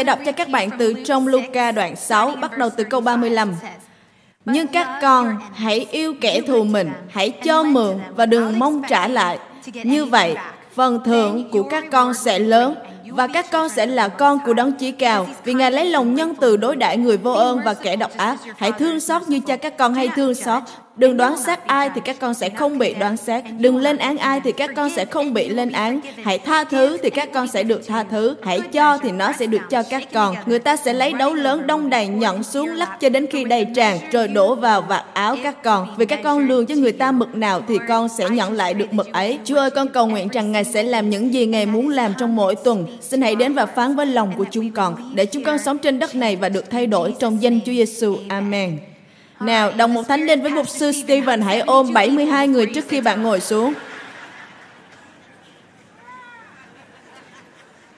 Sẽ đọc cho các bạn từ trong Luca đoạn 6, bắt đầu từ câu 35. Nhưng các con hãy yêu kẻ thù mình, hãy cho mượn và đừng mong trả lại. Như vậy, phần thưởng của các con sẽ lớn và các con sẽ là con của đấng chí cao vì ngài lấy lòng nhân từ đối đãi người vô ơn và kẻ độc ác hãy thương xót như cha các con hay thương xót Đừng đoán xét ai thì các con sẽ không bị đoán xét. Đừng lên án ai thì các con sẽ không bị lên án. Hãy tha thứ thì các con sẽ được tha thứ. Hãy cho thì nó sẽ được cho các con. Người ta sẽ lấy đấu lớn đông đầy nhận xuống lắc cho đến khi đầy tràn rồi đổ vào vạt áo các con. Vì các con lường cho người ta mực nào thì con sẽ nhận lại được mực ấy. Chúa ơi, con cầu nguyện rằng Ngài sẽ làm những gì Ngài muốn làm trong mỗi tuần. Xin hãy đến và phán với lòng của chúng con để chúng con sống trên đất này và được thay đổi trong danh Chúa Giêsu. Amen. Nào, đồng một thánh linh với mục sư Stephen hãy ôm 72 người trước khi bạn ngồi xuống.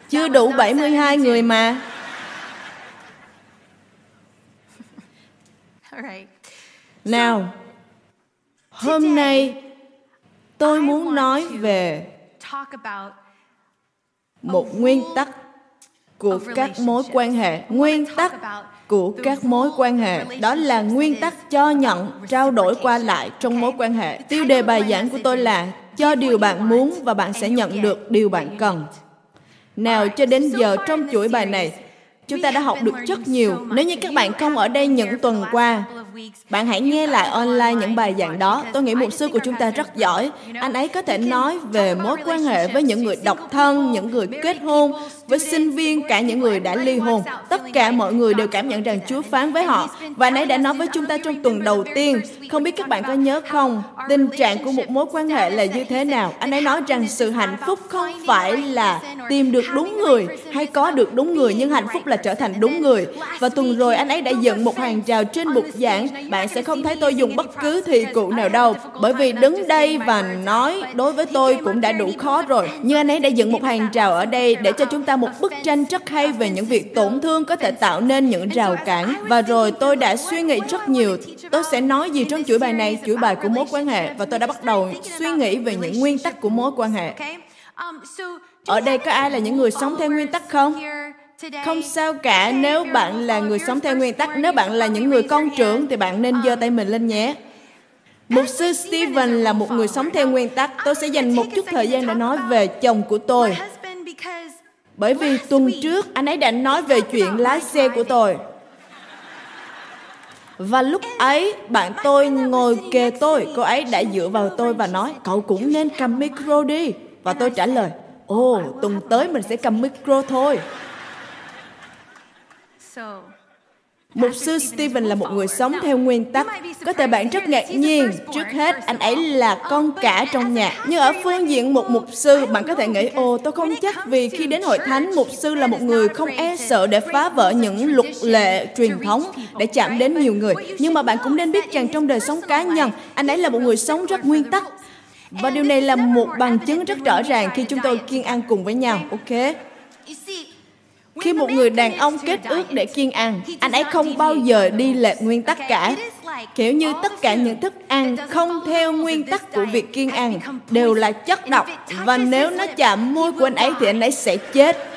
Chưa đủ 72 người mà. Nào, hôm nay tôi muốn nói về một nguyên tắc của các mối quan hệ nguyên tắc của các mối quan hệ. Đó là nguyên tắc cho nhận trao đổi qua lại trong mối quan hệ. Tiêu đề bài giảng của tôi là cho điều bạn muốn và bạn sẽ nhận được điều bạn cần. Nào cho đến giờ trong chuỗi bài này chúng ta đã học được rất nhiều. nếu như các bạn không ở đây những tuần qua bạn hãy nghe lại online những bài giảng đó. Tôi nghĩ mục sư của chúng ta rất giỏi. Anh ấy có thể nói về mối quan hệ với những người độc thân, những người kết hôn, với sinh viên, cả những người đã ly hôn. Tất cả mọi người đều cảm nhận rằng Chúa phán với họ. Và anh ấy đã nói với chúng ta trong tuần đầu tiên. Không biết các bạn có nhớ không? Tình trạng của một mối quan hệ là như thế nào? Anh ấy nói rằng sự hạnh phúc không phải là tìm được đúng người hay có được đúng người, nhưng hạnh phúc là trở thành đúng người. Và tuần rồi anh ấy đã dựng một hàng rào trên bục giảng giảng, bạn sẽ không thấy tôi dùng bất cứ thị cụ nào đâu. Bởi vì đứng đây và nói đối với tôi cũng đã đủ khó rồi. Nhưng anh ấy đã dựng một hàng rào ở đây để cho chúng ta một bức tranh rất hay về những việc tổn thương có thể tạo nên những rào cản. Và rồi tôi đã suy nghĩ rất nhiều. Tôi sẽ nói gì trong chuỗi bài này, chuỗi bài của mối quan hệ. Và tôi đã bắt đầu suy nghĩ về những nguyên tắc của mối quan hệ. Ở đây có ai là những người sống theo nguyên tắc không? Không sao cả nếu bạn là người sống theo nguyên tắc. Nếu bạn là những người con trưởng thì bạn nên giơ tay mình lên nhé. Mục sư Stephen là một người sống theo nguyên tắc. Tôi sẽ dành một chút thời gian để nói về chồng của tôi. Bởi vì tuần trước anh ấy đã nói về chuyện lái xe của tôi. Và lúc ấy, bạn tôi ngồi kề tôi, cô ấy đã dựa vào tôi và nói, cậu cũng nên cầm micro đi. Và tôi trả lời, ồ, tuần tới mình sẽ cầm micro thôi. Mục sư Stephen là một người sống theo nguyên tắc. Có thể bạn rất ngạc nhiên, trước hết anh ấy là con cả trong nhà. Nhưng ở phương diện một mục sư, bạn có thể nghĩ, ô, tôi không chắc vì khi đến hội thánh, mục sư là một người không e sợ để phá vỡ những luật lệ truyền thống để chạm đến nhiều người. Nhưng mà bạn cũng nên biết rằng trong đời sống cá nhân, anh ấy là một người sống rất nguyên tắc. Và điều này là một bằng chứng rất rõ ràng khi chúng tôi kiên ăn cùng với nhau, ok? Khi một người đàn ông kết ước để kiêng ăn, anh ấy không bao giờ đi lệch nguyên tắc cả. Kiểu như tất cả những thức ăn không theo nguyên tắc của việc kiêng ăn đều là chất độc và nếu nó chạm môi của anh ấy thì anh ấy sẽ chết.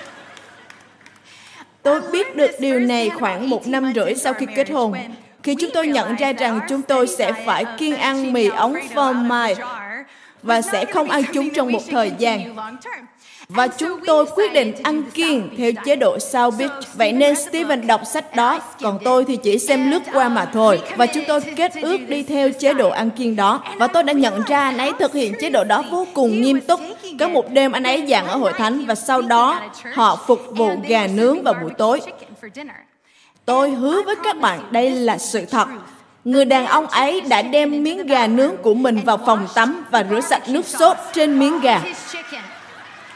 Tôi biết được điều này khoảng một năm rưỡi sau khi kết hôn. Khi chúng tôi nhận ra rằng chúng tôi sẽ phải kiêng ăn mì ống phô mai và sẽ không ăn chúng trong một thời gian. Và chúng tôi quyết định ăn kiêng theo chế độ sao biết. Vậy nên Steven đọc sách đó, còn tôi thì chỉ xem lướt qua mà thôi. Và chúng tôi kết ước đi theo chế độ ăn kiêng đó. Và tôi đã nhận ra anh ấy thực hiện chế độ đó vô cùng nghiêm túc. Có một đêm anh ấy giảng ở hội thánh và sau đó họ phục vụ gà nướng vào buổi tối. Tôi hứa với các bạn đây là sự thật. Người đàn ông ấy đã đem miếng gà nướng của mình vào phòng tắm và rửa sạch nước sốt trên miếng gà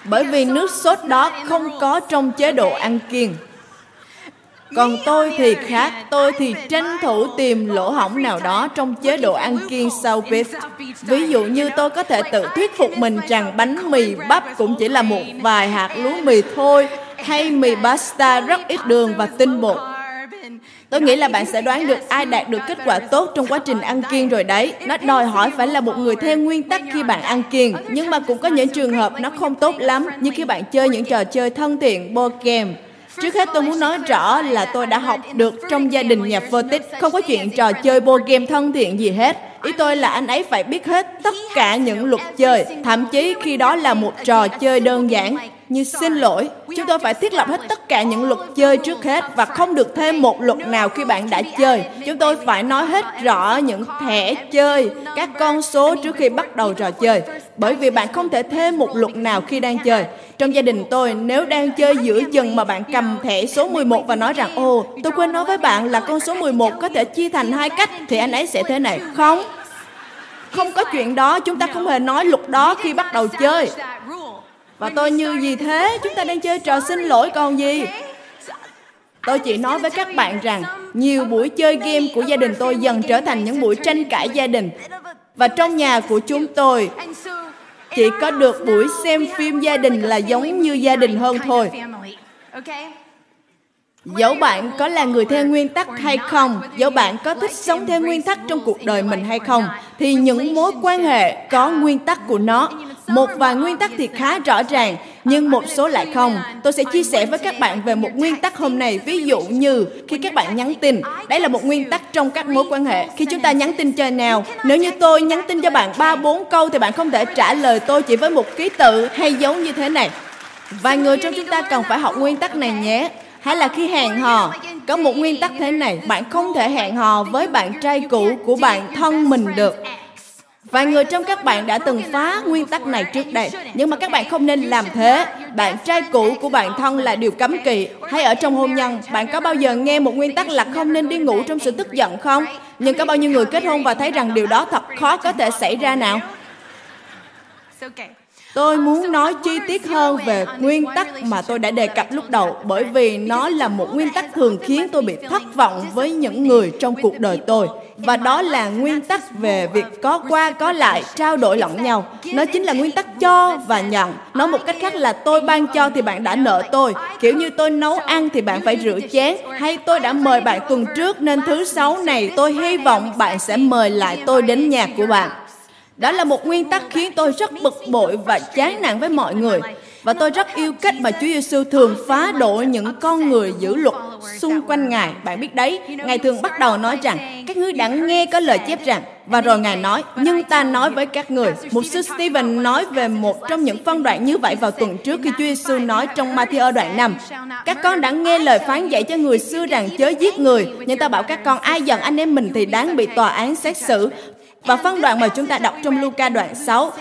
bởi vì nước sốt đó không có trong chế độ ăn kiêng còn tôi thì khác, tôi thì tranh thủ tìm lỗ hổng nào đó trong chế độ ăn kiêng sau Beef. Ví dụ như tôi có thể tự thuyết phục mình rằng bánh mì bắp cũng chỉ là một vài hạt lúa mì thôi, hay mì pasta rất ít đường và tinh bột. Tôi nghĩ là bạn sẽ đoán được ai đạt được kết quả tốt trong quá trình ăn kiêng rồi đấy. Nó đòi hỏi phải là một người theo nguyên tắc khi bạn ăn kiêng. Nhưng mà cũng có những trường hợp nó không tốt lắm, như khi bạn chơi những trò chơi thân thiện, board game. Trước hết tôi muốn nói rõ là tôi đã học được trong gia đình nhà Vertic không có chuyện trò chơi board game thân thiện gì hết. Ý tôi là anh ấy phải biết hết tất cả những luật chơi, thậm chí khi đó là một trò chơi đơn giản như xin lỗi, chúng tôi phải thiết lập hết tất cả những luật chơi trước hết và không được thêm một luật nào khi bạn đã chơi. Chúng tôi phải nói hết rõ những thẻ chơi, các con số trước khi bắt đầu trò chơi, bởi vì bạn không thể thêm một luật nào khi đang chơi. Trong gia đình tôi, nếu đang chơi giữa dần mà bạn cầm thẻ số 11 và nói rằng Ồ, tôi quên nói với bạn là con số 11 có thể chia thành hai cách, thì anh ấy sẽ thế này. Không, không có chuyện đó, chúng ta không hề nói luật đó khi bắt đầu chơi. Và tôi như gì thế? Chúng ta đang chơi trò xin lỗi còn gì? Tôi chỉ nói với các bạn rằng nhiều buổi chơi game của gia đình tôi dần trở thành những buổi tranh cãi gia đình. Và trong nhà của chúng tôi chỉ có được buổi xem phim gia đình là giống như gia đình hơn thôi. Dẫu bạn có là người theo nguyên tắc hay không, dẫu bạn có thích sống theo nguyên tắc trong cuộc đời mình hay không, thì những mối quan hệ có nguyên tắc của nó. Một vài nguyên tắc thì khá rõ ràng, nhưng một số lại không. Tôi sẽ chia sẻ với các bạn về một nguyên tắc hôm nay, ví dụ như khi các bạn nhắn tin. Đấy là một nguyên tắc trong các mối quan hệ. Khi chúng ta nhắn tin cho nào, nếu như tôi nhắn tin cho bạn ba bốn câu thì bạn không thể trả lời tôi chỉ với một ký tự hay dấu như thế này. Vài người trong chúng ta cần phải học nguyên tắc này nhé hay là khi hẹn hò có một nguyên tắc thế này bạn không thể hẹn hò với bạn trai cũ của bạn thân mình được Vài người trong các bạn đã từng phá nguyên tắc này trước đây, nhưng mà các bạn không nên làm thế. Bạn trai cũ của bạn thân là điều cấm kỵ. Hay ở trong hôn nhân, bạn có bao giờ nghe một nguyên tắc là không nên đi ngủ trong sự tức giận không? Nhưng có bao nhiêu người kết hôn và thấy rằng điều đó thật khó có thể xảy ra nào? Tôi muốn nói chi tiết hơn về nguyên tắc mà tôi đã đề cập lúc đầu bởi vì nó là một nguyên tắc thường khiến tôi bị thất vọng với những người trong cuộc đời tôi. Và đó là nguyên tắc về việc có qua có lại, trao đổi lẫn nhau. Nó chính là nguyên tắc cho và nhận. Nói một cách khác là tôi ban cho thì bạn đã nợ tôi. Kiểu như tôi nấu ăn thì bạn phải rửa chén. Hay tôi đã mời bạn tuần trước nên thứ sáu này tôi hy vọng bạn sẽ mời lại tôi đến nhà của bạn. Đó là một nguyên tắc khiến tôi rất bực bội và chán nản với mọi người. Và tôi rất yêu cách mà Chúa Giêsu thường phá đổ những con người giữ luật xung quanh Ngài. Bạn biết đấy, Ngài thường bắt đầu nói rằng, các ngươi đã nghe có lời chép rằng, và rồi Ngài nói, nhưng ta nói với các người. Mục sư Stephen nói về một trong những phân đoạn như vậy vào tuần trước khi Chúa Giêsu nói trong Matthew đoạn 5. Các con đã nghe lời phán dạy cho người xưa rằng chớ giết người, nhưng ta bảo các con ai giận anh em mình thì đáng bị tòa án xét xử. Và phân đoạn mà chúng ta đọc trong Luca đoạn 6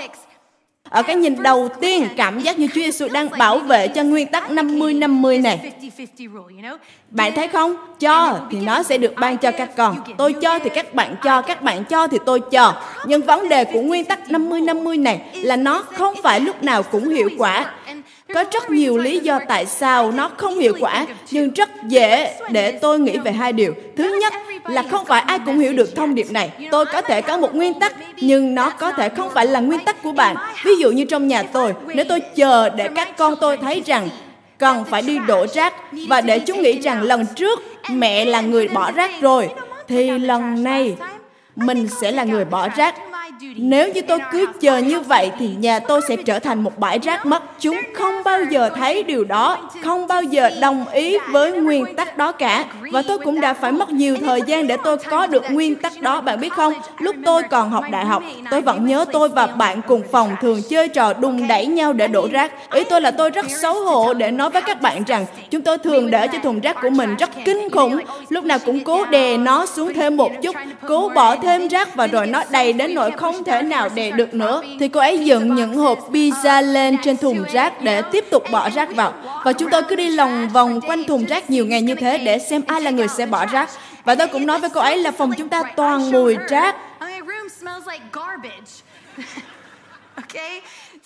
ở cái nhìn đầu tiên cảm giác như Chúa Giêsu đang bảo vệ cho nguyên tắc 50-50 này. Bạn thấy không? Cho thì nó sẽ được ban cho các con. Tôi cho thì các bạn cho, các bạn cho thì tôi cho. Nhưng vấn đề của nguyên tắc 50-50 này là nó không phải lúc nào cũng hiệu quả. Có rất nhiều lý do tại sao nó không hiệu quả, nhưng rất dễ để tôi nghĩ về hai điều. Thứ nhất là không phải ai cũng hiểu được thông điệp này. Tôi có thể có một nguyên tắc, nhưng nó có thể không phải là nguyên tắc của bạn. Ví dụ như trong nhà tôi, nếu tôi chờ để các con tôi thấy rằng cần phải đi đổ rác và để chúng nghĩ rằng lần trước mẹ là người bỏ rác rồi, thì lần này mình sẽ là người bỏ rác nếu như tôi cứ chờ như vậy thì nhà tôi sẽ trở thành một bãi rác mất. Chúng không bao giờ thấy điều đó, không bao giờ đồng ý với nguyên tắc đó cả. Và tôi cũng đã phải mất nhiều thời gian để tôi có được nguyên tắc đó. Bạn biết không, lúc tôi còn học đại học, tôi vẫn nhớ tôi và bạn cùng phòng thường chơi trò đùng đẩy nhau để đổ rác. Ý tôi là tôi rất xấu hổ để nói với các bạn rằng chúng tôi thường để cho thùng rác của mình rất kinh khủng. Lúc nào cũng cố đè nó xuống thêm một chút, cố bỏ thêm rác và rồi nó đầy đến nỗi không thể nào đè được nữa thì cô ấy dựng những hộp pizza lên trên thùng rác để tiếp tục bỏ rác vào. Và chúng tôi cứ đi lòng vòng quanh thùng rác nhiều ngày như thế để xem ai là người sẽ bỏ rác. Và tôi cũng nói với cô ấy là phòng chúng ta toàn mùi rác.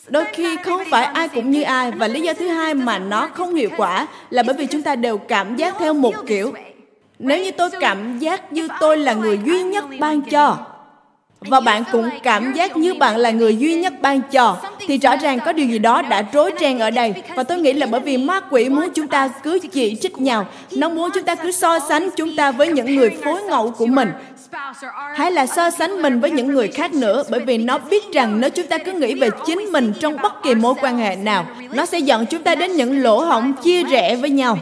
Đôi khi không phải ai cũng như ai và lý do thứ hai mà nó không hiệu quả là bởi vì chúng ta đều cảm giác theo một kiểu. nếu như tôi cảm giác như tôi là người duy nhất ban cho và bạn cũng cảm giác như bạn là người duy nhất ban cho. Thì rõ ràng có điều gì đó đã rối ren ở đây. Và tôi nghĩ là bởi vì ma quỷ muốn chúng ta cứ chỉ trích nhau. Nó muốn chúng ta cứ so sánh chúng ta với những người phối ngẫu của mình. Hay là so sánh mình với những người khác nữa bởi vì nó biết rằng nếu chúng ta cứ nghĩ về chính mình trong bất kỳ mối quan hệ nào nó sẽ dẫn chúng ta đến những lỗ hổng chia rẽ với nhau.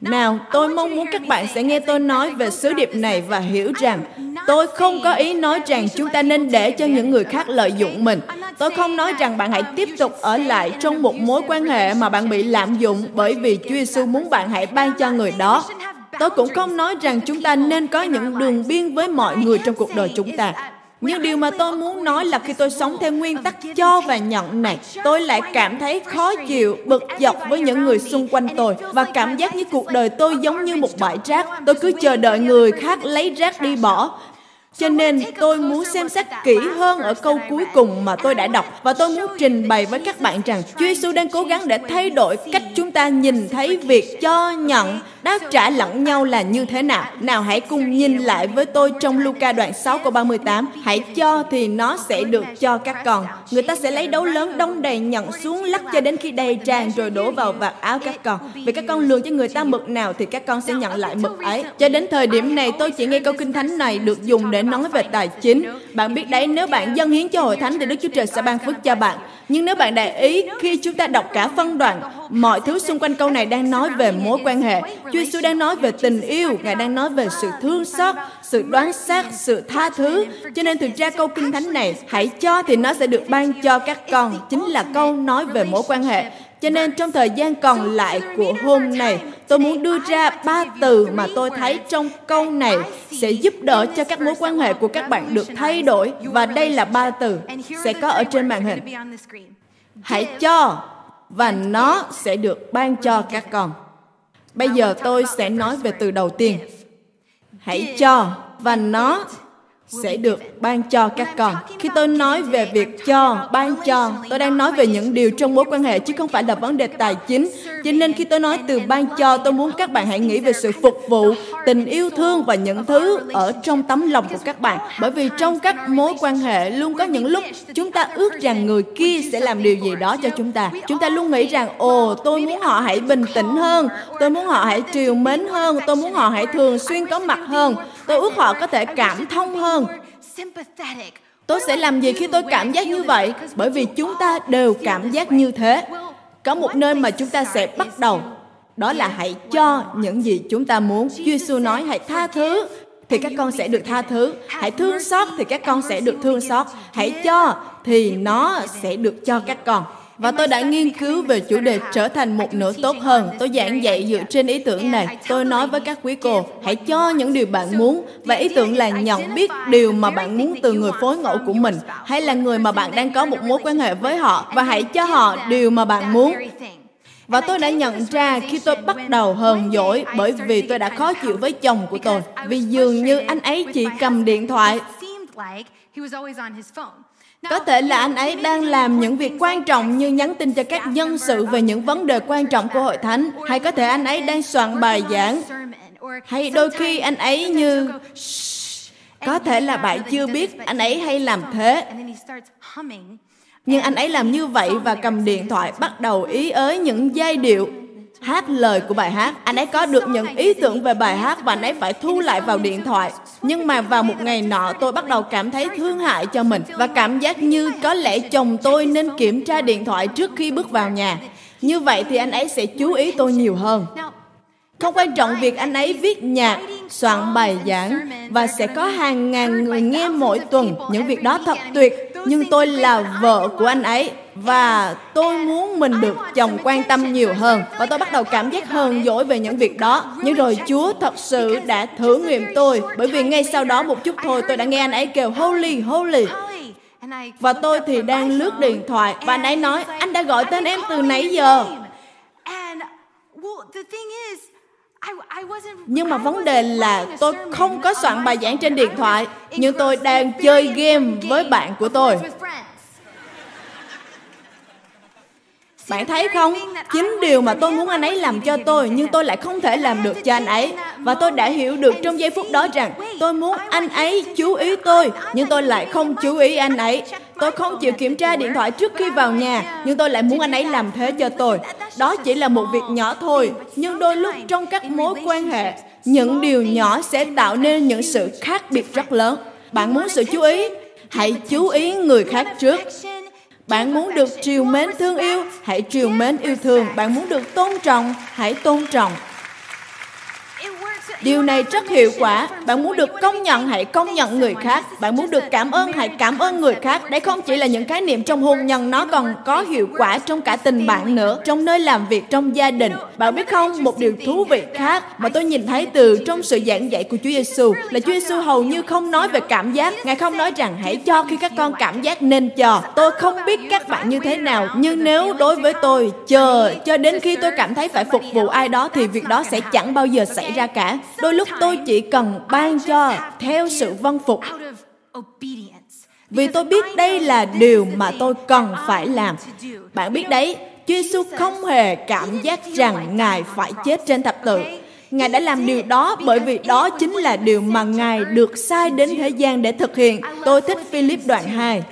Nào, tôi mong muốn các bạn sẽ nghe tôi nói về sứ điệp này và hiểu rằng tôi không có ý nói rằng chúng ta nên để cho những người khác lợi dụng mình. Tôi không nói rằng bạn hãy tiếp tục ở lại trong một mối quan hệ mà bạn bị lạm dụng bởi vì Chúa Giêsu muốn bạn hãy ban cho người đó. Tôi cũng không nói rằng chúng ta nên có những đường biên với mọi người trong cuộc đời chúng ta. Nhưng điều mà tôi muốn nói là khi tôi sống theo nguyên tắc cho và nhận này, tôi lại cảm thấy khó chịu, bực dọc với những người xung quanh tôi và cảm giác như cuộc đời tôi giống như một bãi rác. Tôi cứ chờ đợi người khác lấy rác đi bỏ cho nên tôi muốn xem xét kỹ hơn ở câu cuối cùng mà tôi đã đọc và tôi muốn trình bày với các bạn rằng Chúa Giêsu đang cố gắng để thay đổi cách chúng ta nhìn thấy việc cho nhận đáp trả lẫn nhau là như thế nào. Nào hãy cùng nhìn lại với tôi trong Luca đoạn 6 câu 38. Hãy cho thì nó sẽ được cho các con. Người ta sẽ lấy đấu lớn đông đầy nhận xuống lắc cho đến khi đầy tràn rồi đổ vào vạt áo các con. Vì các con lường cho người ta mực nào thì các con sẽ nhận lại mực ấy. Cho đến thời điểm này tôi chỉ nghe câu kinh thánh này được dùng để nói về tài chính. Bạn biết đấy, nếu bạn dâng hiến cho hội thánh thì Đức Chúa Trời sẽ ban phước cho bạn. Nhưng nếu bạn để ý, khi chúng ta đọc cả phân đoạn, mọi thứ xung quanh câu này đang nói về mối quan hệ. Chúa Giêsu đang nói về tình yêu, Ngài đang nói về sự thương xót, sự đoán xác, sự tha thứ. Cho nên thực ra câu kinh thánh này, hãy cho thì nó sẽ được ban cho các con, chính là câu nói về mối quan hệ. Cho nên trong thời gian còn lại của hôm này, tôi muốn đưa ra ba từ mà tôi thấy trong câu này sẽ giúp đỡ cho các mối quan hệ của các bạn được thay đổi. Và đây là ba từ sẽ có ở trên màn hình. Hãy cho và nó sẽ được ban cho các con. Bây giờ tôi sẽ nói về từ đầu tiên. Hãy cho và nó sẽ được ban cho các con. Khi tôi nói về việc cho, ban cho, tôi đang nói về những điều trong mối quan hệ chứ không phải là vấn đề tài chính. Cho nên khi tôi nói từ ban cho, tôi muốn các bạn hãy nghĩ về sự phục vụ, tình yêu thương và những thứ ở trong tấm lòng của các bạn. Bởi vì trong các mối quan hệ luôn có những lúc chúng ta ước rằng người kia sẽ làm điều gì đó cho chúng ta. Chúng ta luôn nghĩ rằng, ồ, tôi muốn họ hãy bình tĩnh hơn, tôi muốn họ hãy triều mến hơn, tôi muốn họ hãy thường xuyên có mặt hơn. Tôi ước họ có thể cảm thông hơn. Tôi sẽ làm gì khi tôi cảm giác như vậy? Bởi vì chúng ta đều cảm giác như thế. Có một nơi mà chúng ta sẽ bắt đầu. Đó là hãy cho những gì chúng ta muốn. Chúa Giêsu nói hãy tha thứ, thì các con sẽ được tha thứ. Hãy thương xót, thì các con sẽ được thương xót. Hãy cho, thì nó sẽ được cho các con. Và tôi đã nghiên cứu về chủ đề trở thành một nửa tốt hơn. Tôi giảng dạy dựa trên ý tưởng này. Tôi nói với các quý cô, hãy cho những điều bạn muốn. Và ý tưởng là nhận biết điều mà bạn muốn từ người phối ngẫu của mình, hay là người mà bạn đang có một mối quan hệ với họ. Và hãy cho họ điều mà bạn muốn. Và tôi đã nhận ra khi tôi bắt đầu hờn dỗi bởi vì tôi đã khó chịu với chồng của tôi. Vì dường như anh ấy chỉ cầm điện thoại có thể là anh ấy đang làm những việc quan trọng như nhắn tin cho các nhân sự về những vấn đề quan trọng của hội thánh, hay có thể anh ấy đang soạn bài giảng, hay đôi khi anh ấy như có thể là bạn chưa biết anh ấy hay làm thế. Nhưng anh ấy làm như vậy và cầm điện thoại bắt đầu ý ới những giai điệu hát lời của bài hát. Anh ấy có được những ý tưởng về bài hát và anh ấy phải thu lại vào điện thoại. Nhưng mà vào một ngày nọ tôi bắt đầu cảm thấy thương hại cho mình và cảm giác như có lẽ chồng tôi nên kiểm tra điện thoại trước khi bước vào nhà. Như vậy thì anh ấy sẽ chú ý tôi nhiều hơn. Không quan trọng việc anh ấy viết nhạc, soạn bài giảng và sẽ có hàng ngàn người nghe mỗi tuần. Những việc đó thật tuyệt, nhưng tôi là vợ của anh ấy và tôi muốn mình được chồng quan tâm nhiều hơn. Và tôi bắt đầu cảm giác hờn dỗi về những việc đó. Nhưng rồi Chúa thật sự đã thử nghiệm tôi. Bởi vì ngay sau đó một chút thôi, tôi đã nghe anh ấy kêu, holy holy. Và tôi thì đang lướt điện thoại. Và anh ấy nói, anh đã gọi tên em từ nãy giờ. Nhưng mà vấn đề là tôi không có soạn bài giảng trên điện thoại, nhưng tôi đang chơi game với bạn của tôi. Bạn thấy không? Chính điều mà tôi muốn anh ấy làm cho tôi, nhưng tôi lại không thể làm được cho anh ấy. Và tôi đã hiểu được trong giây phút đó rằng tôi muốn anh ấy chú ý tôi, nhưng tôi lại không chú ý anh ấy. Tôi không chịu kiểm tra điện thoại trước khi vào nhà, nhưng tôi lại muốn anh ấy làm thế cho tôi. Đó chỉ là một việc nhỏ thôi, nhưng đôi lúc trong các mối quan hệ, những điều nhỏ sẽ tạo nên những sự khác biệt rất lớn. Bạn muốn sự chú ý? Hãy chú ý người khác trước bạn muốn được triều mến thương yêu, hãy triều mến yêu thương. Bạn muốn được tôn trọng, hãy tôn trọng. Điều này rất hiệu quả. Bạn muốn được công nhận, hãy công nhận người khác. Bạn muốn được cảm ơn, hãy cảm ơn người khác. Đây không chỉ là những khái niệm trong hôn nhân, nó còn có hiệu quả trong cả tình bạn nữa, trong nơi làm việc, trong gia đình. Bạn biết không, một điều thú vị khác mà tôi nhìn thấy từ trong sự giảng dạy của Chúa Giêsu là Chúa Giêsu hầu như không nói về cảm giác. Ngài không nói rằng hãy cho khi các con cảm giác nên cho. Tôi không biết các bạn như thế nào, nhưng nếu đối với tôi, chờ cho đến khi tôi cảm thấy phải phục vụ ai đó thì việc đó sẽ chẳng bao giờ xảy ra cả. Đôi lúc tôi chỉ cần ban cho theo sự vâng phục vì tôi biết đây là điều mà tôi cần phải làm. Bạn biết đấy, Chúa Giêsu không hề cảm giác rằng Ngài phải chết trên thập tự. Ngài đã làm điều đó bởi vì đó chính là điều mà Ngài được sai đến thế gian để thực hiện. Tôi thích Philip đoạn 2.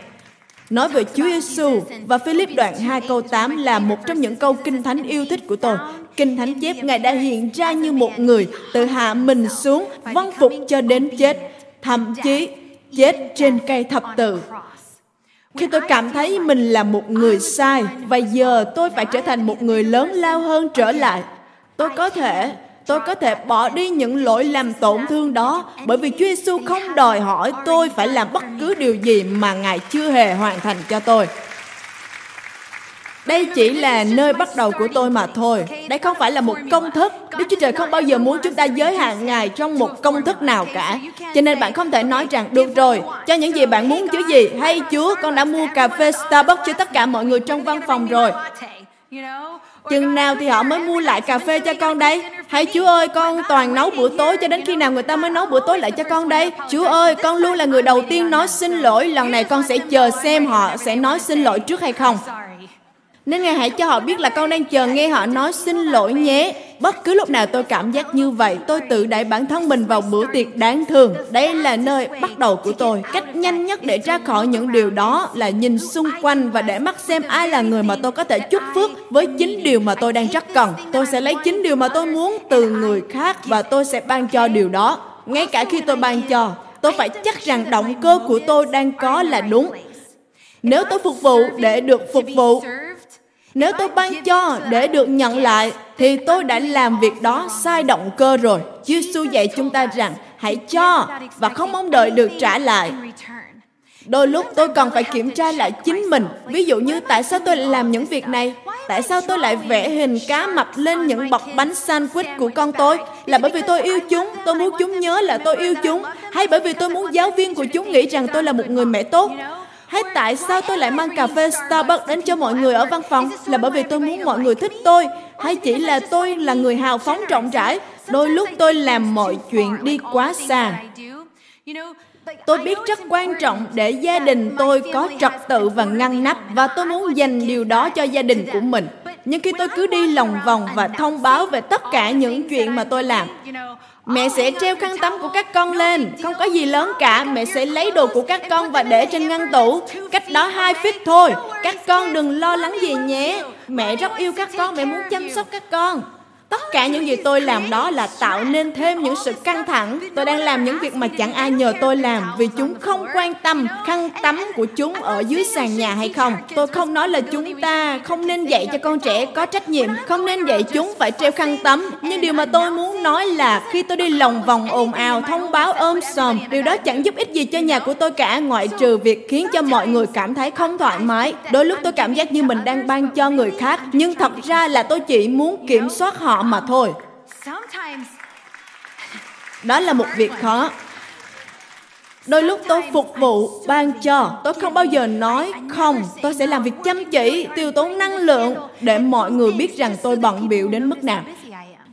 Nói về Chúa Giêsu và Philip đoạn 2 câu 8 là một trong những câu kinh thánh yêu thích của tôi. Kinh thánh chép Ngài đã hiện ra như một người tự hạ mình xuống vâng phục cho đến chết, thậm chí chết trên cây thập tự. Khi tôi cảm thấy mình là một người sai và giờ tôi phải trở thành một người lớn lao hơn trở lại, tôi có thể tôi có thể bỏ đi những lỗi làm tổn thương đó bởi vì Chúa Giêsu không đòi hỏi tôi phải làm bất cứ điều gì mà Ngài chưa hề hoàn thành cho tôi. Đây chỉ là nơi bắt đầu của tôi mà thôi. Đây không phải là một công thức. Đức Chúa Trời không bao giờ muốn chúng ta giới hạn Ngài trong một công thức nào cả. Cho nên bạn không thể nói rằng, được rồi, cho những gì bạn muốn chứ gì. Hay Chúa, con đã mua cà phê Starbucks cho tất cả mọi người trong văn phòng rồi. Chừng nào thì họ mới mua lại cà phê cho con đây? Hãy Chúa ơi, con toàn nấu bữa tối cho đến khi nào người ta mới nấu bữa tối lại cho con đây? Chúa ơi, con luôn là người đầu tiên nói xin lỗi. Lần này con sẽ chờ xem họ sẽ nói xin lỗi trước hay không. Nên Ngài hãy cho họ biết là con đang chờ nghe họ nói xin lỗi nhé. Bất cứ lúc nào tôi cảm giác như vậy, tôi tự đẩy bản thân mình vào bữa tiệc đáng thương. Đây là nơi bắt đầu của tôi. Cách nhanh nhất để ra khỏi những điều đó là nhìn xung quanh và để mắt xem ai là người mà tôi có thể chúc phước với chính điều mà tôi đang rất cần. Tôi sẽ lấy chính điều mà tôi muốn từ người khác và tôi sẽ ban cho điều đó. Ngay cả khi tôi ban cho, tôi phải chắc rằng động cơ của tôi đang có là đúng. Nếu tôi phục vụ để được phục vụ nếu tôi ban cho để được nhận lại, thì tôi đã làm việc đó sai động cơ rồi. Chúa Giêsu dạy chúng ta rằng, hãy cho và không mong đợi được trả lại. Đôi lúc tôi cần phải kiểm tra lại chính mình. Ví dụ như tại sao tôi lại làm những việc này? Tại sao tôi lại vẽ hình cá mập lên những bọc bánh sandwich của con tôi? Là bởi vì tôi yêu chúng, tôi muốn chúng nhớ là tôi yêu chúng. Hay bởi vì tôi muốn giáo viên của chúng nghĩ rằng tôi là một người mẹ tốt? Hay tại sao tôi lại mang cà phê Starbucks đến cho mọi người ở văn phòng? Là bởi vì tôi muốn mọi người thích tôi? Hay chỉ là tôi là người hào phóng trọng trải? Đôi lúc tôi làm mọi chuyện đi quá xa. Tôi biết rất quan trọng để gia đình tôi có trật tự và ngăn nắp và tôi muốn dành điều đó cho gia đình của mình. Nhưng khi tôi cứ đi lòng vòng và thông báo về tất cả những chuyện mà tôi làm, Mẹ sẽ treo khăn tắm của các con lên. Không có gì lớn cả. Mẹ sẽ lấy đồ của các con và để trên ngăn tủ. Cách đó hai feet thôi. Các con đừng lo lắng gì nhé. Mẹ rất yêu các con Mẹ muốn chăm sóc các con Tất cả những gì tôi làm đó là tạo nên thêm những sự căng thẳng. Tôi đang làm những việc mà chẳng ai nhờ tôi làm vì chúng không quan tâm khăn tắm của chúng ở dưới sàn nhà hay không. Tôi không nói là chúng ta không nên dạy cho con trẻ có trách nhiệm, không nên dạy chúng phải treo khăn tắm. Nhưng điều mà tôi muốn nói là khi tôi đi lòng vòng ồn ào thông báo ôm sòm, điều đó chẳng giúp ích gì cho nhà của tôi cả ngoại trừ việc khiến cho mọi người cảm thấy không thoải mái. Đôi lúc tôi cảm giác như mình đang ban cho người khác, nhưng thật ra là tôi chỉ muốn kiểm soát họ mà thôi. Đó là một việc khó. Đôi lúc tôi phục vụ ban cho tôi không bao giờ nói không tôi sẽ làm việc chăm chỉ tiêu tốn năng lượng để mọi người biết rằng tôi bận biệu đến mức nào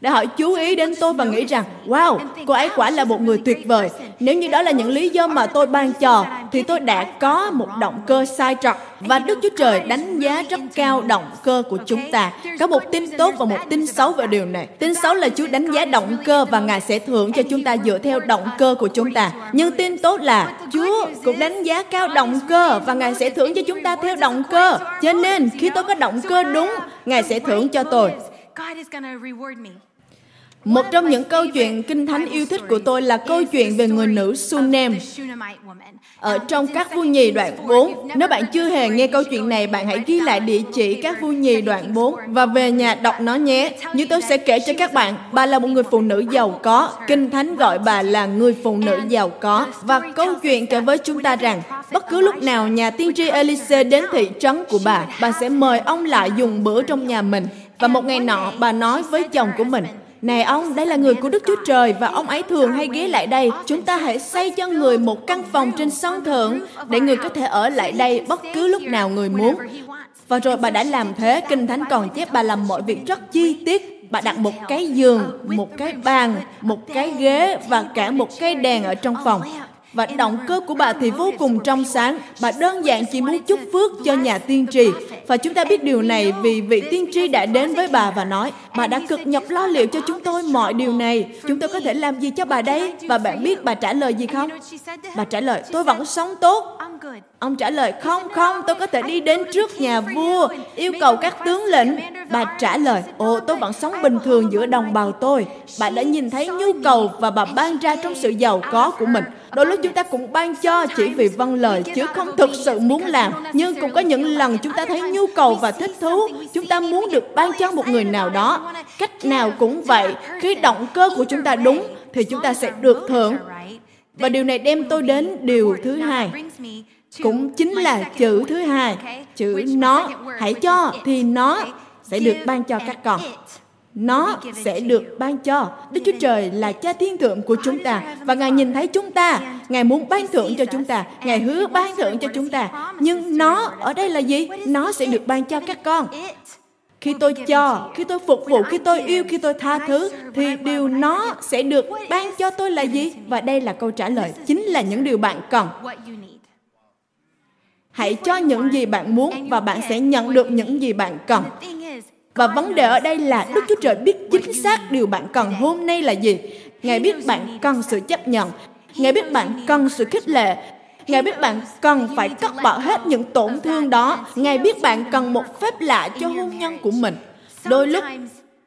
để họ chú ý đến tôi và nghĩ rằng, wow, cô ấy quả là một người tuyệt vời. Nếu như đó là những lý do mà tôi ban cho, thì tôi đã có một động cơ sai trật và đức chúa trời đánh giá rất cao động cơ của chúng ta. Có một tin tốt và một tin xấu về điều này. Tin xấu là chúa đánh giá động cơ và ngài sẽ thưởng cho chúng ta dựa theo động cơ của chúng ta. Nhưng tin tốt là chúa cũng đánh giá cao động cơ và ngài sẽ thưởng cho chúng ta theo động cơ. Cho nên, khi tôi có động cơ đúng, ngài sẽ thưởng cho tôi. Một trong những câu chuyện kinh thánh yêu thích của tôi là câu chuyện về người nữ Sunem. Ở trong các vua nhì đoạn 4, nếu bạn chưa hề nghe câu chuyện này, bạn hãy ghi lại địa chỉ các vua nhì đoạn 4 và về nhà đọc nó nhé. Như tôi sẽ kể cho các bạn, bà là một người phụ nữ giàu có. Kinh thánh gọi bà là người phụ nữ giàu có. Và câu chuyện kể với chúng ta rằng, bất cứ lúc nào nhà tiên tri Elise đến thị trấn của bà, bà sẽ mời ông lại dùng bữa trong nhà mình. Và một ngày nọ, bà nói với chồng của mình, này ông, đây là người của Đức Chúa Trời và ông ấy thường hay ghé lại đây. Chúng ta hãy xây cho người một căn phòng trên sân thượng để người có thể ở lại đây bất cứ lúc nào người muốn. Và rồi bà đã làm thế, Kinh Thánh còn chép bà làm mọi việc rất chi tiết. Bà đặt một cái giường, một cái bàn, một cái ghế và cả một cái đèn ở trong phòng. Và động cơ của bà thì vô cùng trong sáng. Bà đơn giản chỉ muốn chúc phước cho nhà tiên tri. Và chúng ta biết điều này vì vị tiên tri đã đến với bà và nói, bà đã cực nhọc lo liệu cho chúng tôi mọi điều này. Chúng tôi có thể làm gì cho bà đây? Và bạn biết bà trả lời gì không? Bà trả lời, tôi vẫn sống tốt. Ông trả lời, không, không, tôi có thể đi đến trước nhà vua, yêu cầu các tướng lĩnh. Bà trả lời, ồ, tôi vẫn sống bình thường giữa đồng bào tôi. Bà đã nhìn thấy nhu cầu và bà ban ra trong sự giàu có của mình. Đôi lúc chúng ta cũng ban cho chỉ vì vâng lời, chứ không thực sự muốn làm. Nhưng cũng có những lần chúng ta thấy nhu cầu và thích thú. Chúng ta muốn được ban cho một người nào đó. Cách nào cũng vậy. Khi động cơ của chúng ta đúng, thì chúng ta sẽ được thưởng. Và điều này đem tôi đến điều thứ hai cũng chính là chữ thứ hai chữ nó, hãy cho thì nó sẽ được ban cho các con nó sẽ được ban cho. Đức Chúa Trời là cha thiên thượng của chúng ta và Ngài nhìn thấy chúng ta, Ngài muốn ban thưởng cho chúng ta, Ngài hứa ban thưởng cho chúng ta. Nhưng nó ở đây là gì? Nó sẽ được ban cho các con. Khi tôi cho, khi tôi phục vụ, khi tôi yêu, khi tôi tha thứ thì điều nó sẽ được ban cho tôi là gì? Và đây là câu trả lời, chính là những điều bạn cần. Hãy cho những gì bạn muốn và bạn sẽ nhận được những gì bạn cần. Và vấn đề ở đây là Đức Chúa Trời biết chính xác điều bạn cần hôm nay là gì. Ngài biết bạn cần sự chấp nhận. Ngài biết bạn cần sự khích lệ. Ngài biết bạn cần phải cắt bỏ hết những tổn thương đó. Ngài biết bạn cần một phép lạ cho hôn nhân của mình. Đôi lúc,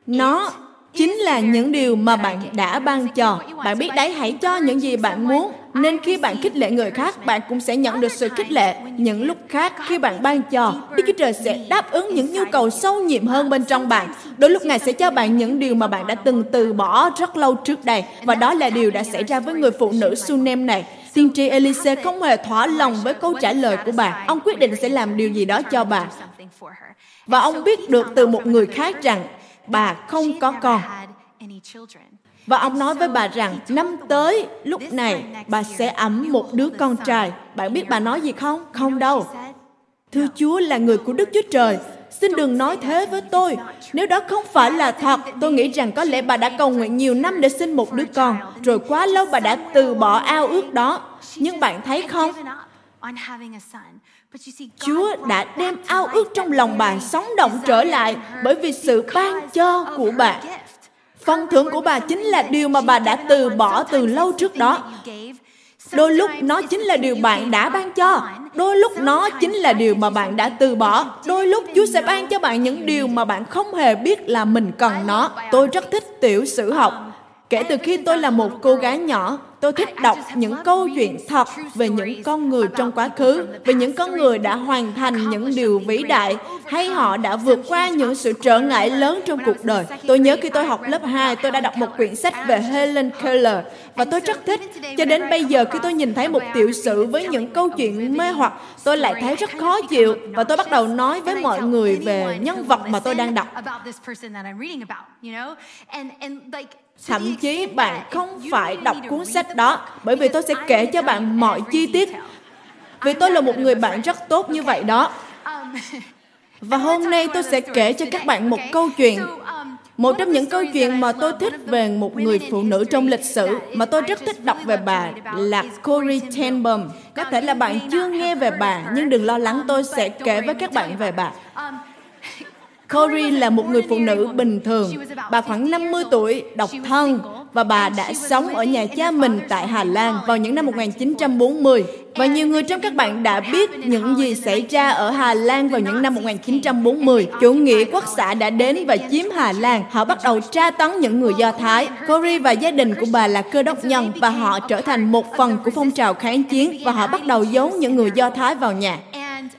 nó chính là những điều mà bạn đã ban cho. Bạn biết đấy, hãy cho những gì bạn muốn. Nên khi bạn khích lệ người khác, bạn cũng sẽ nhận được sự khích lệ. Những lúc khác, khi bạn ban cho, Đức Chúa Trời sẽ đáp ứng những nhu cầu sâu nhiệm hơn bên trong bạn. Đôi lúc Ngài sẽ cho bạn những điều mà bạn đã từng từ bỏ rất lâu trước đây. Và đó là điều đã xảy ra với người phụ nữ Sunem này. Tiên tri Elise không hề thỏa lòng với câu trả lời của bà. Ông quyết định sẽ làm điều gì đó cho bà. Và ông biết được từ một người khác rằng bà không có con. Và ông nói với bà rằng năm tới lúc này bà sẽ ẩm một đứa con trai. Bạn biết bà nói gì không? Không đâu. Thưa Chúa là người của Đức Chúa Trời. Xin đừng nói thế với tôi. Nếu đó không phải là thật, tôi nghĩ rằng có lẽ bà đã cầu nguyện nhiều năm để sinh một đứa con. Rồi quá lâu bà đã từ bỏ ao ước đó. Nhưng bạn thấy không? Chúa đã đem ao ước trong lòng bà sống động trở lại bởi vì sự ban cho của bà. Phần thưởng của bà chính là điều mà bà đã từ bỏ từ lâu trước đó. Đôi lúc nó chính là điều bạn đã ban cho. Đôi lúc nó chính là điều mà bạn đã từ bỏ. Đôi lúc Chúa sẽ ban cho bạn những điều mà bạn không hề biết là mình cần nó. Tôi rất thích tiểu sử học. Kể từ khi tôi là một cô gái nhỏ, tôi thích đọc những câu chuyện thật về những con người trong quá khứ, về những con người đã hoàn thành những điều vĩ đại, hay họ đã vượt qua những sự trở ngại lớn trong cuộc đời. Tôi nhớ khi tôi học lớp 2, tôi đã đọc một quyển sách về Helen Keller, và tôi rất thích. Cho đến bây giờ khi tôi nhìn thấy một tiểu sử với những câu chuyện mê hoặc, tôi lại thấy rất khó chịu, và tôi bắt đầu nói với mọi người về nhân vật mà tôi đang đọc. Thậm chí bạn không phải đọc cuốn sách đó bởi vì tôi sẽ kể cho bạn mọi chi tiết. Vì tôi là một người bạn rất tốt như vậy đó. Và hôm nay tôi sẽ kể cho các bạn một câu chuyện. Một trong những câu chuyện mà tôi thích về một người phụ nữ trong lịch sử mà tôi rất thích đọc về bà là Corrie ten Boom. Có thể là bạn chưa nghe về bà, nhưng đừng lo lắng tôi sẽ kể với các bạn về bà. Corey là một người phụ nữ bình thường. Bà khoảng 50 tuổi, độc thân. và bà đã sống ở nhà cha mình tại Hà Lan vào những năm 1940. Và nhiều người trong các bạn đã biết những gì xảy ra ở Hà Lan vào những năm 1940. Chủ nghĩa quốc xã đã đến và chiếm Hà Lan. Họ bắt đầu tra tấn những người Do Thái. Corey và gia đình của bà là cơ đốc nhân và họ trở thành một phần của phong trào kháng chiến và họ bắt đầu giấu những người Do Thái vào nhà.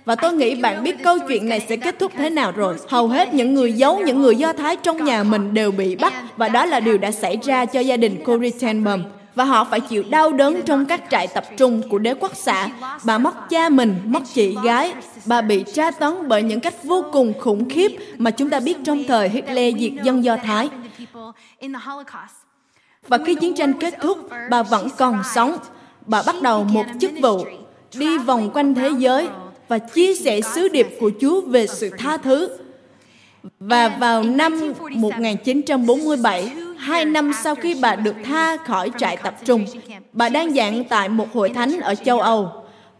Và tôi nghĩ bạn biết câu chuyện này sẽ kết thúc thế nào rồi. Hầu hết những người giấu những người Do Thái trong nhà mình đều bị bắt và đó là điều đã xảy ra cho gia đình Corey Tenbaum và họ phải chịu đau đớn trong các trại tập trung của đế quốc xã. Bà mất cha mình, mất chị gái. Bà bị tra tấn bởi những cách vô cùng khủng khiếp mà chúng ta biết trong thời Hitler diệt dân Do Thái. Và khi chiến tranh kết thúc, bà vẫn còn sống. Bà bắt đầu một chức vụ, đi vòng quanh thế giới và chia sẻ sứ điệp của Chúa về sự tha thứ. Và vào năm 1947, hai năm sau khi bà được tha khỏi trại tập trung, bà đang giảng tại một hội thánh ở châu Âu.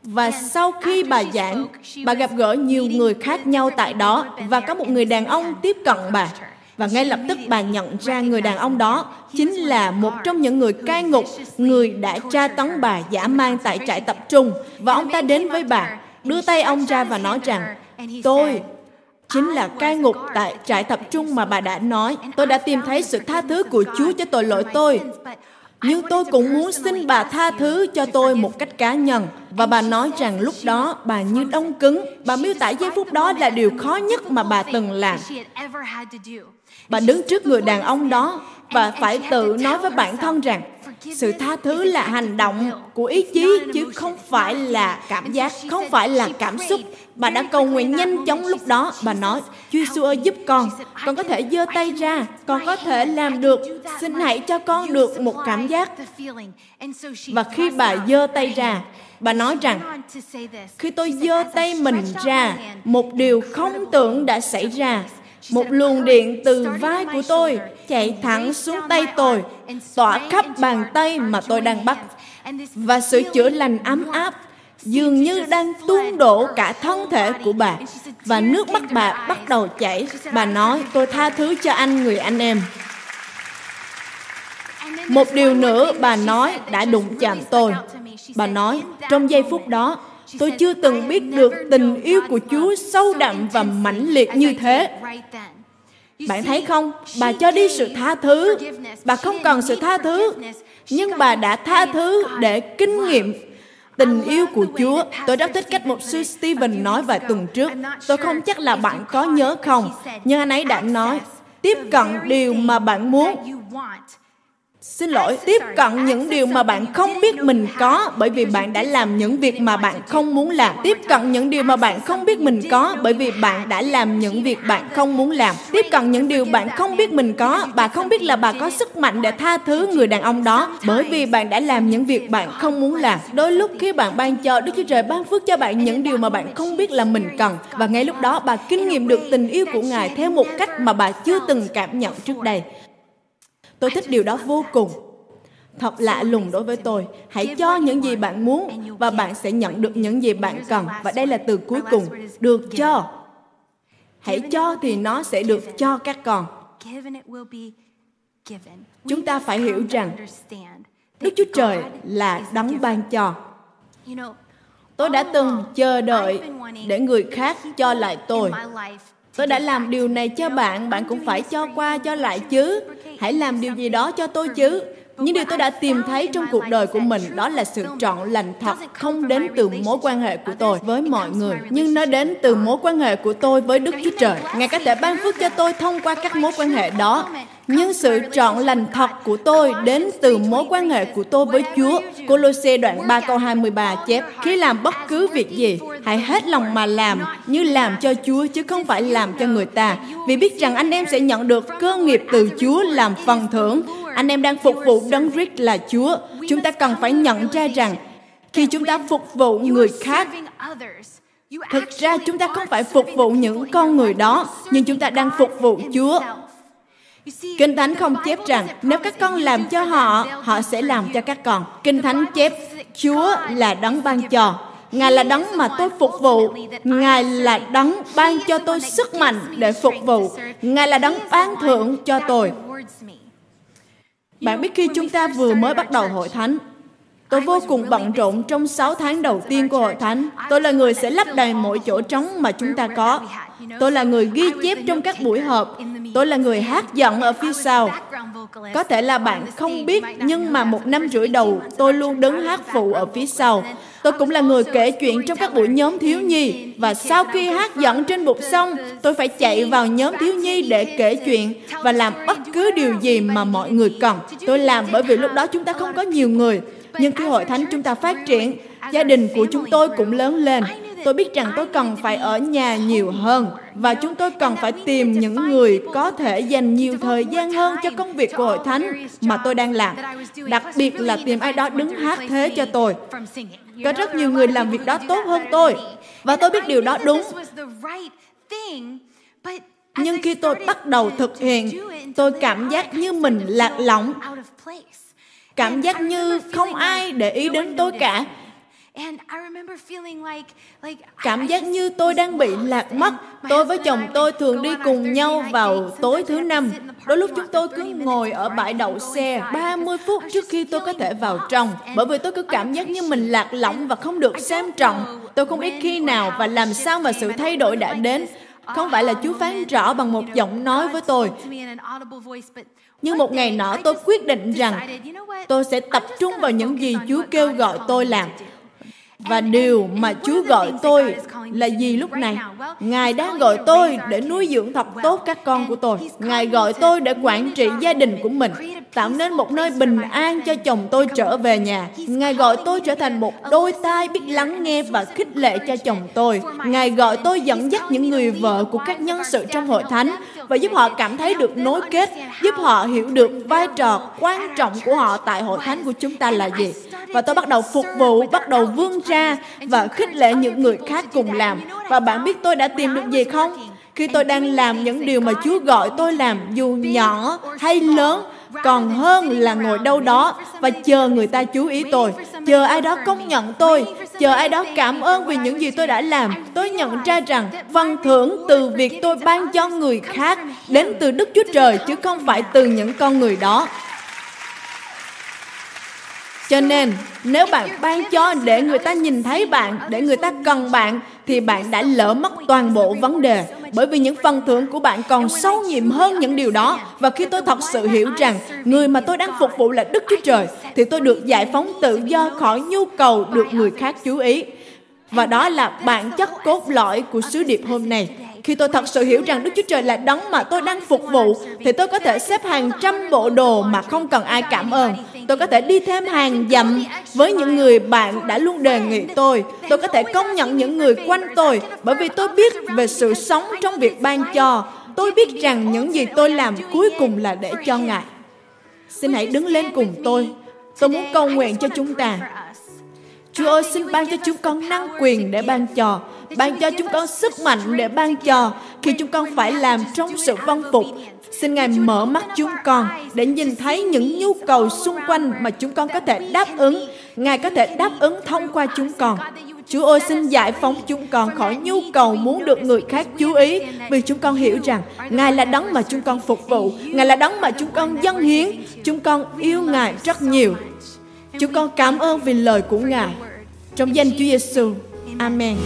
Và sau khi bà giảng, bà gặp gỡ nhiều người khác nhau tại đó và có một người đàn ông tiếp cận bà. Và ngay lập tức bà nhận ra người đàn ông đó chính là một trong những người cai ngục, người đã tra tấn bà giả mang tại trại tập trung. Và ông ta đến với bà đưa tay ông ra và nói rằng, tôi chính là cai ngục tại trại tập trung mà bà đã nói. Tôi đã tìm thấy sự tha thứ của Chúa cho tội lỗi tôi. Nhưng tôi cũng muốn xin bà tha thứ cho tôi một cách cá nhân. Và bà nói rằng lúc đó bà như đông cứng. Bà miêu tả giây phút đó là điều khó nhất mà bà từng làm. Bà đứng trước người đàn ông đó và phải tự nói với bản thân rằng sự tha thứ là hành động của ý chí chứ không phải là cảm giác, không phải là cảm xúc. Bà đã cầu nguyện nhanh chóng lúc đó. Bà nói, chúa giêsu ơi, giúp con. Con có thể giơ tay ra. Con có thể làm được. Xin hãy cho con được một cảm giác. Và khi bà giơ tay ra bà nói rằng khi tôi giơ tay mình ra một điều không tưởng đã xảy ra một luồng điện từ vai của tôi chạy thẳng xuống tay tôi, tỏa khắp bàn tay mà tôi đang bắt. Và sự chữa lành ấm áp dường như đang tuôn đổ cả thân thể của bà. Và nước mắt bà bắt đầu chảy. Bà nói, tôi tha thứ cho anh người anh em. Một điều nữa bà nói đã đụng chạm tôi. Bà nói, trong giây phút đó, tôi chưa từng biết được tình yêu của Chúa sâu đậm và mãnh liệt như thế. Bạn thấy không? Bà cho đi sự tha thứ. Bà không cần sự tha thứ. Nhưng bà đã tha thứ để kinh nghiệm tình yêu của Chúa. Tôi rất thích cách một sư Stephen nói vài tuần trước. Tôi không chắc là bạn có nhớ không, nhưng anh ấy đã nói, tiếp cận điều mà bạn muốn Xin lỗi, tiếp cận những điều mà bạn không biết mình có bởi vì bạn đã làm những việc mà bạn không muốn làm. Tiếp cận những điều mà bạn không biết mình có bởi vì bạn đã làm những việc bạn không muốn làm. Tiếp cận những điều bạn không biết mình có, bà không biết là bà có sức mạnh để tha thứ người đàn ông đó bởi vì bạn đã làm những việc bạn không muốn làm. Đôi lúc khi bạn ban cho Đức Chúa Trời ban phước cho bạn những điều mà bạn không biết là mình cần và ngay lúc đó bà kinh nghiệm được tình yêu của Ngài theo một cách mà bà chưa từng cảm nhận trước đây. Tôi thích điều đó vô cùng. Thật lạ lùng đối với tôi. Hãy cho những gì bạn muốn và bạn sẽ nhận được những gì bạn cần. Và đây là từ cuối cùng. Được cho. Hãy cho thì nó sẽ được cho các con. Chúng ta phải hiểu rằng Đức Chúa Trời là đấng ban cho. Tôi đã từng chờ đợi để người khác cho lại tôi Tôi đã làm điều này cho bạn, bạn cũng phải cho qua cho lại chứ. Hãy làm điều gì đó cho tôi chứ. Những điều tôi đã tìm thấy trong cuộc đời của mình đó là sự trọn lành thật không đến từ mối quan hệ của tôi với mọi người, nhưng nó đến từ mối quan hệ của tôi với Đức Chúa Trời. Ngài có thể ban phước cho tôi thông qua các mối quan hệ đó nhưng sự trọn lành thật của tôi đến từ mối quan hệ của tôi với Chúa. Colosse đoạn 3 câu 23 chép, khi làm bất cứ việc gì, hãy hết lòng mà làm, như làm cho Chúa chứ không phải làm cho người ta. Vì biết rằng anh em sẽ nhận được cơ nghiệp từ Chúa làm phần thưởng. Anh em đang phục vụ Đấng Christ là Chúa. Chúng ta cần phải nhận ra rằng khi chúng ta phục vụ người khác thực ra chúng ta không phải phục vụ những con người đó nhưng chúng ta đang phục vụ chúa Kinh Thánh không chép rằng nếu các con làm cho họ, họ sẽ làm cho các con. Kinh Thánh chép Chúa là đấng ban cho. Ngài là đấng mà tôi phục vụ. Ngài là đấng ban cho tôi sức mạnh để phục vụ. Ngài là đấng ban thưởng cho tôi. Bạn biết khi chúng ta vừa mới bắt đầu hội thánh, Tôi vô cùng bận rộn trong 6 tháng đầu tiên của hội thánh. Tôi là người sẽ lấp đầy mỗi chỗ trống mà chúng ta có. Tôi là người ghi chép trong các buổi họp. Tôi là người hát giọng ở phía sau. Có thể là bạn không biết, nhưng mà một năm rưỡi đầu, tôi luôn đứng hát phụ ở phía sau. Tôi cũng là người kể chuyện trong các buổi nhóm thiếu nhi. Và sau khi hát dẫn trên bục xong, tôi phải chạy vào nhóm thiếu nhi để kể chuyện và làm bất cứ điều gì mà mọi người cần. Tôi làm bởi vì lúc đó chúng ta không có nhiều người. Nhưng khi hội thánh chúng ta phát triển, gia đình của chúng tôi cũng lớn lên. Tôi biết rằng tôi cần phải ở nhà nhiều hơn và chúng tôi cần phải tìm những người có thể dành nhiều thời gian hơn cho công việc của hội thánh mà tôi đang làm. Đặc biệt là tìm ai đó đứng hát thế cho tôi. Có rất nhiều người làm việc đó tốt hơn tôi và tôi biết điều đó đúng. Nhưng khi tôi bắt đầu thực hiện, tôi cảm giác như mình lạc lõng cảm giác như không ai để ý đến tôi cả. cảm giác như tôi đang bị lạc mất. tôi với chồng tôi thường đi cùng nhau vào tối thứ năm. đôi lúc chúng tôi cứ ngồi ở bãi đậu xe 30 phút trước khi tôi có thể vào trong. bởi vì tôi cứ cảm giác như mình lạc lõng và không được xem trọng. tôi không biết khi nào và làm sao mà sự thay đổi đã đến. không phải là Chúa phán rõ bằng một giọng nói với tôi. Nhưng một ngày nọ tôi quyết định rằng tôi sẽ tập trung vào những gì Chúa kêu gọi tôi làm. Và điều mà Chúa gọi tôi là gì lúc này? Ngài đang gọi tôi để nuôi dưỡng thật tốt các con của tôi. Ngài gọi tôi để quản trị gia đình của mình, tạo nên một nơi bình an cho chồng tôi trở về nhà. Ngài gọi tôi trở thành một đôi tai biết lắng nghe và khích lệ cho chồng tôi. Ngài gọi tôi dẫn dắt những người vợ của các nhân sự trong hội thánh và giúp họ cảm thấy được nối kết, giúp họ hiểu được vai trò quan trọng của họ tại hội thánh của chúng ta là gì. Và tôi bắt đầu phục vụ, bắt đầu vươn ra và khích lệ những người khác cùng làm. Và bạn biết tôi đã tìm được gì không? Khi tôi đang làm những điều mà Chúa gọi tôi làm, dù nhỏ hay lớn, còn hơn là ngồi đâu đó và chờ người ta chú ý tôi. Chờ ai đó công nhận tôi. Chờ ai đó cảm ơn vì những gì tôi đã làm. Tôi nhận ra rằng phần thưởng từ việc tôi ban cho người khác đến từ đức chúa trời chứ không phải từ những con người đó cho nên nếu bạn ban cho để người ta nhìn thấy bạn để người ta cần bạn thì bạn đã lỡ mất toàn bộ vấn đề. Bởi vì những phần thưởng của bạn còn sâu nhiệm hơn những điều đó. Và khi tôi thật sự hiểu rằng người mà tôi đang phục vụ là đức chúa trời thì tôi được giải phóng tự do khỏi nhu cầu được người khác chú ý. Và đó là bản chất cốt lõi của sứ điệp hôm nay. Khi tôi thật sự hiểu rằng Đức Chúa Trời là đấng mà tôi đang phục vụ, thì tôi có thể xếp hàng trăm bộ đồ mà không cần ai cảm ơn. Tôi có thể đi thêm hàng dặm với những người bạn đã luôn đề nghị tôi. Tôi có thể công nhận những người quanh tôi, bởi vì tôi biết về sự sống trong việc ban cho. Tôi biết rằng những gì tôi làm cuối cùng là để cho Ngài. Xin hãy đứng lên cùng tôi. Tôi muốn cầu nguyện cho chúng ta. Chúa ơi, xin ban cho chúng con năng quyền để ban cho ban cho chúng con sức mạnh để ban cho khi chúng con phải làm trong sự vâng phục. Xin Ngài mở mắt chúng con để nhìn thấy những nhu cầu xung quanh mà chúng con có thể đáp ứng. Ngài có thể đáp ứng thông qua chúng con. Chúa ơi xin giải phóng chúng con khỏi nhu cầu muốn được người khác chú ý vì chúng con hiểu rằng Ngài là đấng mà chúng con phục vụ, Ngài là đấng mà chúng con dâng hiến, chúng con yêu Ngài rất nhiều. Chúng con cảm ơn vì lời của Ngài. Trong danh Chúa Giêsu. Amen.